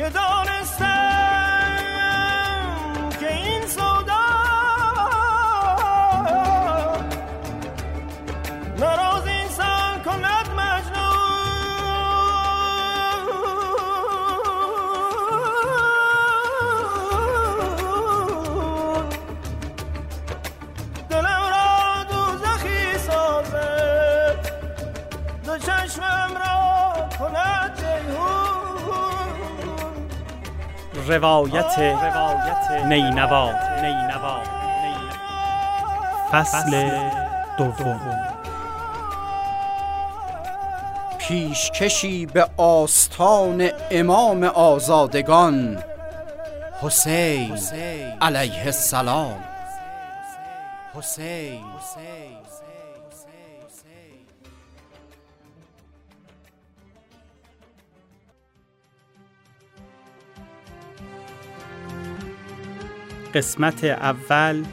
که دانستم روایت نینوا نینوا فصل دوم. پیشکشی به آستان امام آزادگان. حسین علیه السلام. حسین. قسمت اول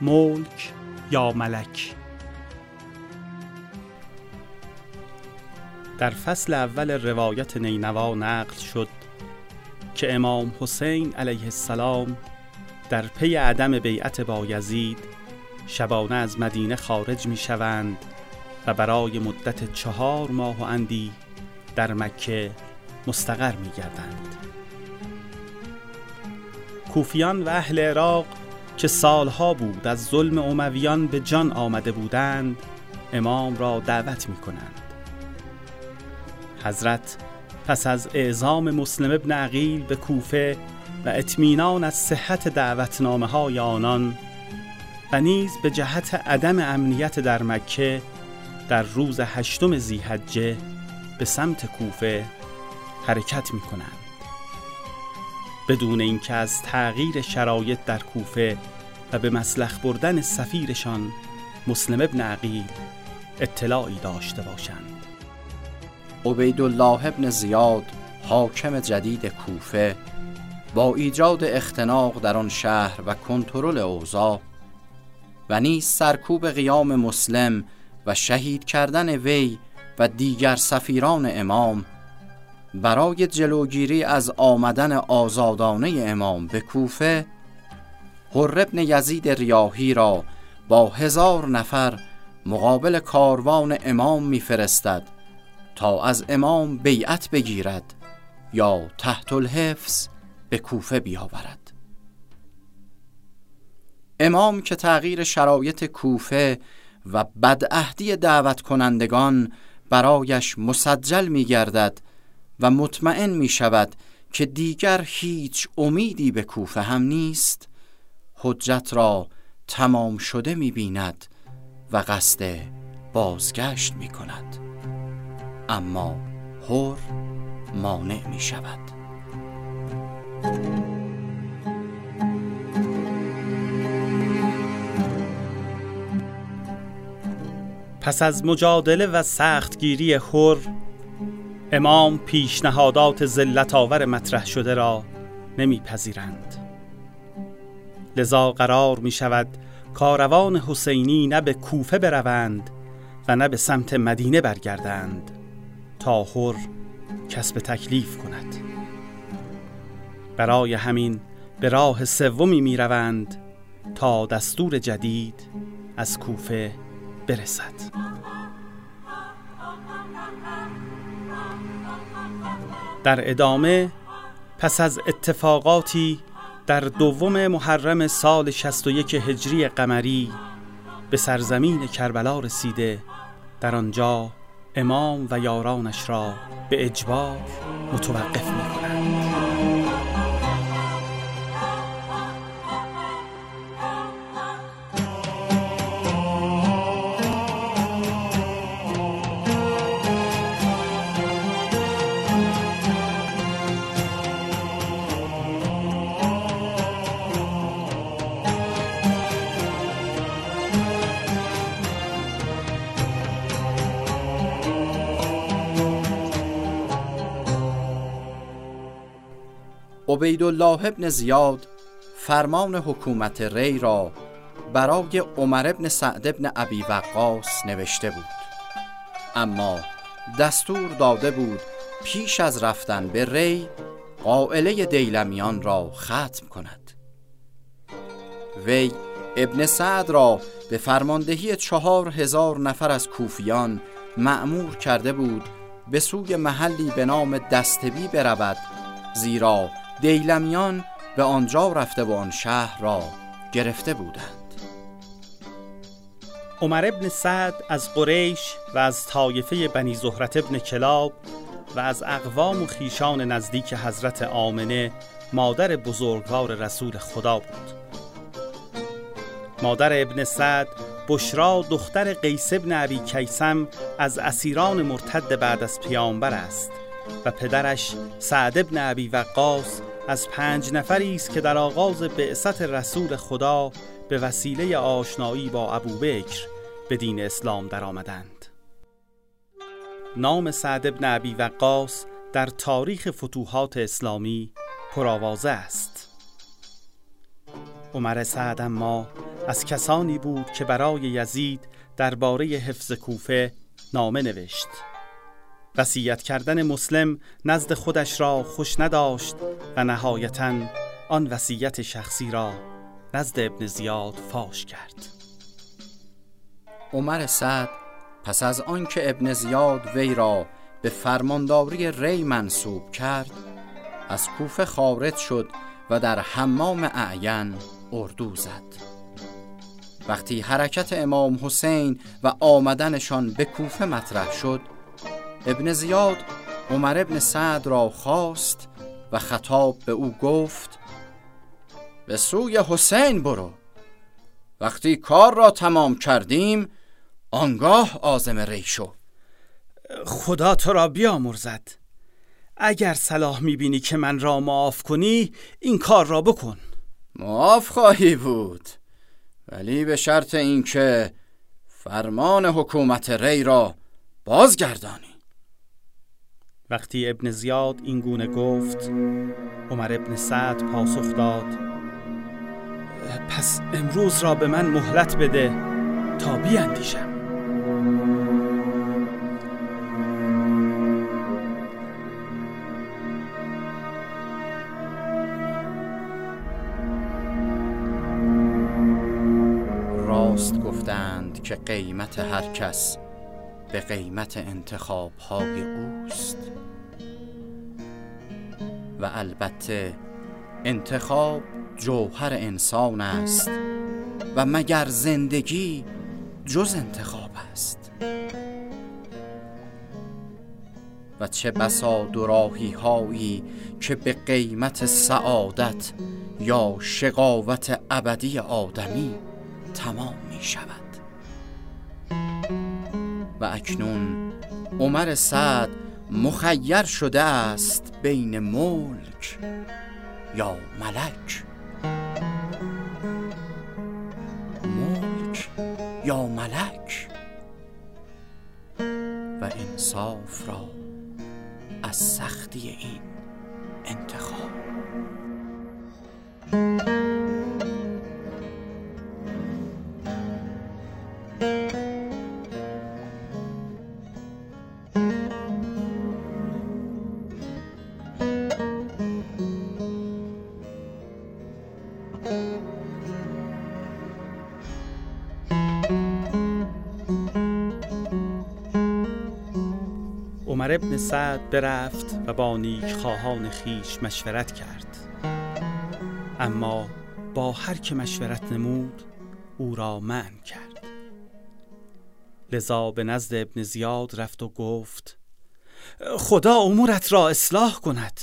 ملک یا ملک در فصل اول روایت نینوا نقل شد که امام حسین علیه السلام در پی عدم بیعت با یزید شبانه از مدینه خارج می شوند و برای مدت چهار ماه و اندی در مکه مستقر می گردند. کوفیان و اهل عراق که سالها بود از ظلم امویان به جان آمده بودند امام را دعوت می کنند حضرت پس از اعزام مسلم ابن عقیل به کوفه و اطمینان از صحت دعوتنامه های آنان و نیز به جهت عدم امنیت در مکه در روز هشتم زیحجه به سمت کوفه حرکت می کنند بدون اینکه از تغییر شرایط در کوفه و به مسلخ بردن سفیرشان مسلم ابن عقیل اطلاعی داشته باشند. عبیدالله ابن زیاد حاکم جدید کوفه با ایجاد اختناق در آن شهر و کنترل اوضاع و نیز سرکوب قیام مسلم و شهید کردن وی و دیگر سفیران امام برای جلوگیری از آمدن آزادانه امام به کوفه حر ابن یزید ریاهی را با هزار نفر مقابل کاروان امام میفرستد تا از امام بیعت بگیرد یا تحت الحفظ به کوفه بیاورد. امام که تغییر شرایط کوفه و بدعهدی دعوت کنندگان برایش مسجل می گردد و مطمئن می شود که دیگر هیچ امیدی به کوفه هم نیست حجت را تمام شده می بیند و قصد بازگشت می کند. اما هر مانع می شود. پس از مجادله و سختگیری هر امام پیشنهادات زلت آور مطرح شده را نمیپذیرند. لذا قرار می شود کاروان حسینی نه به کوفه بروند و نه به سمت مدینه برگردند تا هر کسب تکلیف کند. برای همین به راه سومی می روند تا دستور جدید از کوفه برسد. در ادامه پس از اتفاقاتی در دوم محرم سال 61 هجری قمری به سرزمین کربلا رسیده در آنجا امام و یارانش را به اجبار متوقف می عبیدالله ابن زیاد فرمان حکومت ری را برای عمر ابن سعد ابن ابی وقاص نوشته بود. اما دستور داده بود پیش از رفتن به ری قائله دیلمیان را ختم کند. وی ابن سعد را به فرماندهی چهار هزار نفر از کوفیان معمور کرده بود به سوی محلی به نام دستبی برود زیرا دیلمیان به آنجا رفته و آن شهر را گرفته بودند. عمر ابن سعد از قریش و از طایفه بنی زهرت ابن کلاب و از اقوام و خیشان نزدیک حضرت آمنه مادر بزرگوار رسول خدا بود. مادر ابن سعد بشرا دختر قیس ابن عبی کیسم از اسیران مرتد بعد از پیامبر است و پدرش سعد ابن عبی وقاص از پنج نفری است که در آغاز بعثت رسول خدا به وسیله آشنایی با ابوبکر به دین اسلام درآمدند. نام سعد ابن عبی وقاص در تاریخ فتوحات اسلامی پرآوازه است. عمر سعد اما از کسانی بود که برای یزید درباره حفظ کوفه نامه نوشت وصیت کردن مسلم نزد خودش را خوش نداشت و نهایتا آن وصیت شخصی را نزد ابن زیاد فاش کرد. عمر سعد پس از آنکه ابن زیاد وی را به فرمانداری ری منصوب کرد از کوفه خارج شد و در حمام اعین اردو زد. وقتی حرکت امام حسین و آمدنشان به کوفه مطرح شد ابن زیاد عمر ابن سعد را خواست و خطاب به او گفت به سوی حسین برو. وقتی کار را تمام کردیم آنگاه آزم ری شو. خدا تو را بیامرزد. اگر صلاح می‌بینی که من را معاف کنی این کار را بکن. معاف خواهی بود. ولی به شرط اینکه فرمان حکومت ری را بازگردانی. وقتی ابن زیاد این گونه گفت عمر ابن سعد پاسخ داد پس امروز را به من مهلت بده تا بیاندیشم راست گفتند که قیمت هر کس به قیمت انتخاب های اوست. و البته انتخاب جوهر انسان است و مگر زندگی جز انتخاب است؟ و چه بسا دوراهی هایی که به قیمت سعادت یا شقاوت ابدی آدمی تمام می شود و اکنون عمر سعد مخیر شده است بین ملک یا ملک. ملک یا ملک. و انصاف را از سختی این انتخاب. ابن سعد برفت و با نیک خواهان خیش مشورت کرد. اما با هر که مشورت نمود او را من کرد. لذا به نزد ابن زیاد رفت و گفت خدا امورت را اصلاح کند.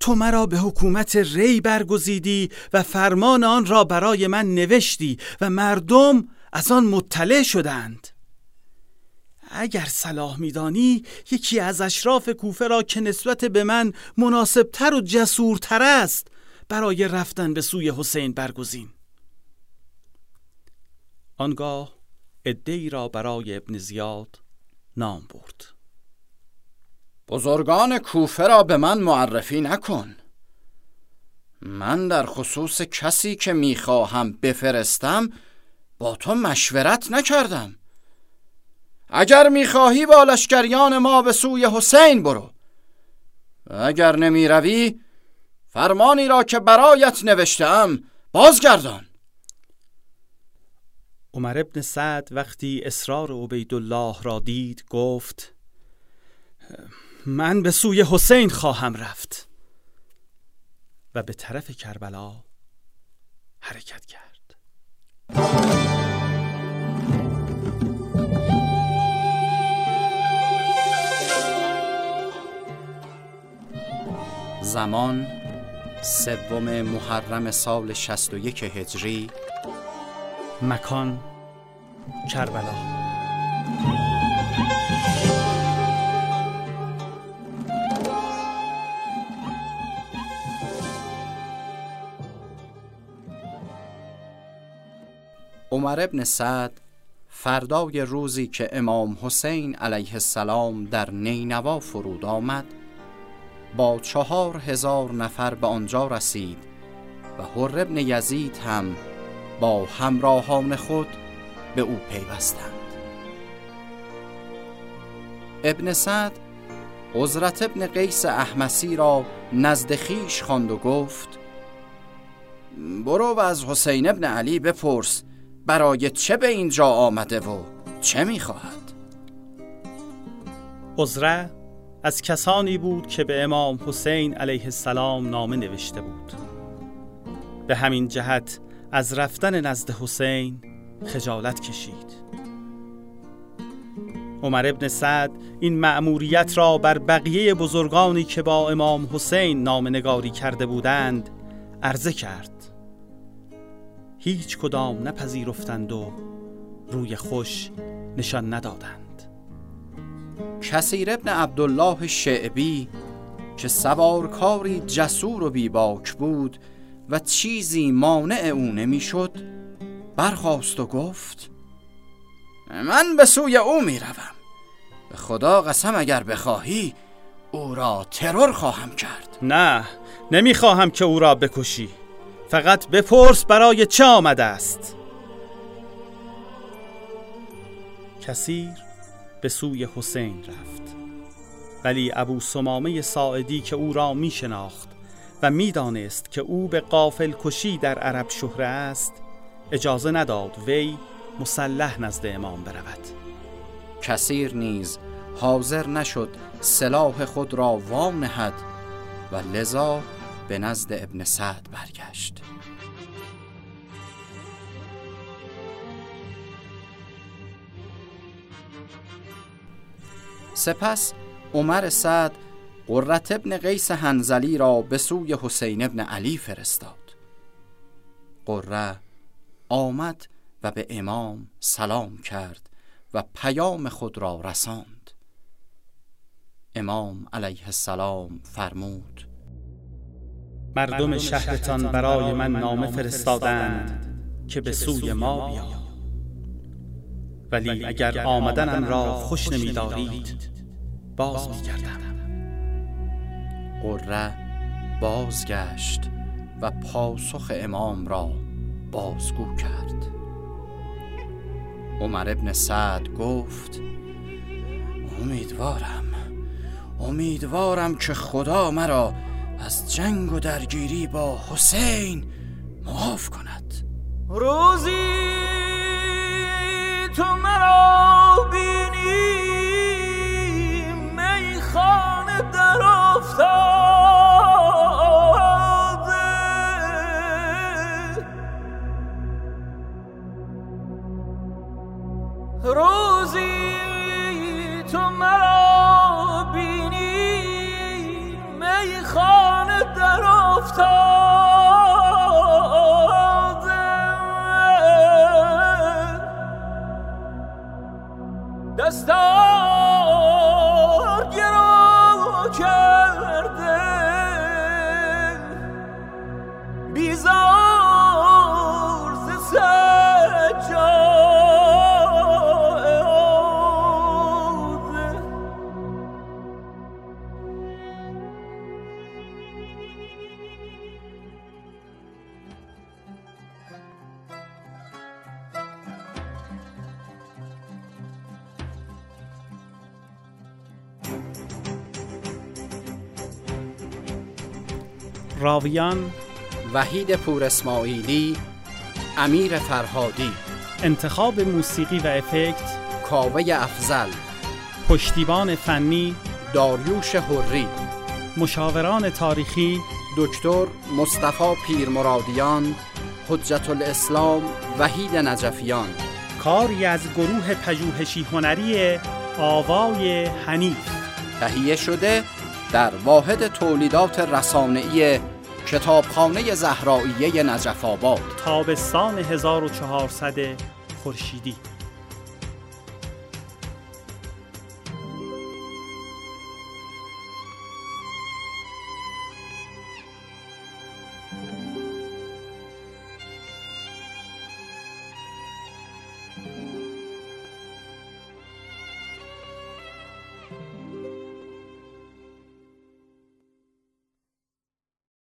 تو مرا به حکومت ری برگزیدی و فرمان آن را برای من نوشتی و مردم از آن مطلع شدند. اگر صلاح میدانی یکی از اشراف کوفه را که نسبت به من مناسبتر و جسورتر است برای رفتن به سوی حسین برگزین. آنگاه ادهی را برای ابن زیاد نام برد. بزرگان کوفه را به من معرفی نکن. من در خصوص کسی که می‌خواهم بفرستم با تو مشورت نکردم. اگر می‌خواهی با لشکریان ما به سوی حسین برو. و اگر نمی روی فرمانی را که برایت نوشتم بازگردان. عمر ابن سعد وقتی اصرار عبیدالله را دید گفت من به سوی حسین خواهم رفت. و به طرف کربلا حرکت کرد. زمان سوم محرم سال 61 هجری. مکان کربلا. عمر ابن سعد فردای روزی که امام حسین علیه السلام در نینوا فرود آمد با چهار هزار نفر به آنجا رسید و حر ابن یزید هم با همراهان خود به او پیوستند. ابن سعد عزرت ابن قیس احمسی را نزد خیش خواند و گفت برو و از حسین ابن علی بپرس برای چه به اینجا آمده و چه می‌خواهد؟ عذره از کسانی بود که به امام حسین علیه السلام نامه نوشته بود. به همین جهت از رفتن نزد حسین خجالت کشید. عمر ابن سعد این مأموریت را بر بقیه بزرگانی که با امام حسین نام نگاری کرده بودند عرضه کرد. هیچ کدام نپذیرفتند و روی خوش نشان ندادند. کسیر ابن عبدالله شعبی که سوارکاری جسور و بیباک بود و چیزی مانع او نمی‌شد برخواست و گفت من به سوی او می‌روم. به خدا قسم اگر بخواهی او را ترور خواهم کرد. نه نمی‌خواهم که او را بکشی. فقط بپرس برای چه آمده است. کثیر به سوی حسین رفت. ولی ابو سمامه ساعدی که او را می شناخت و می‌دانست که او به قافل کشی در عرب شهره است اجازه نداد وی مسلح نزد امام برود. کثیر نیز حاضر نشد سلاح خود را وانهد و لذا به نزد ابن سعد برگشت. سپس عمر سعد قررت ابن قیس هنزلی را به سوی حسین ابن علی فرستاد. قره آمد و به امام سلام کرد و پیام خود را رساند. امام علیه السلام فرمود مردم شهرتان برای من نامه فرستادند که به سوی ما بیا ولی اگر آمدنم را خوش نمیدارید باز میگردم. قره بازگشت و پاسخ امام را بازگو کرد. عمر ابن سعد گفت امیدوارم امیدوارم که خدا مرا از جنگ و درگیری با حسین معاف کند. روزی تو مرا بینی میخانه در راویان وحید پور اسماعیلی امیر فرهادی. انتخاب موسیقی و افکت کاوه افزل پشتیبان فنی داریوش حری. مشاوران تاریخی دکتر مصطفی پیرمرادیان حجت الاسلام وحید نجفیان. کاری از گروه پژوهشی هنری آوای حنیف. تهیه شده در واحد تولیدات رسانه‌ای کتابخانه زهرائیه نجف آباد. تابستان 1400 خورشیدی.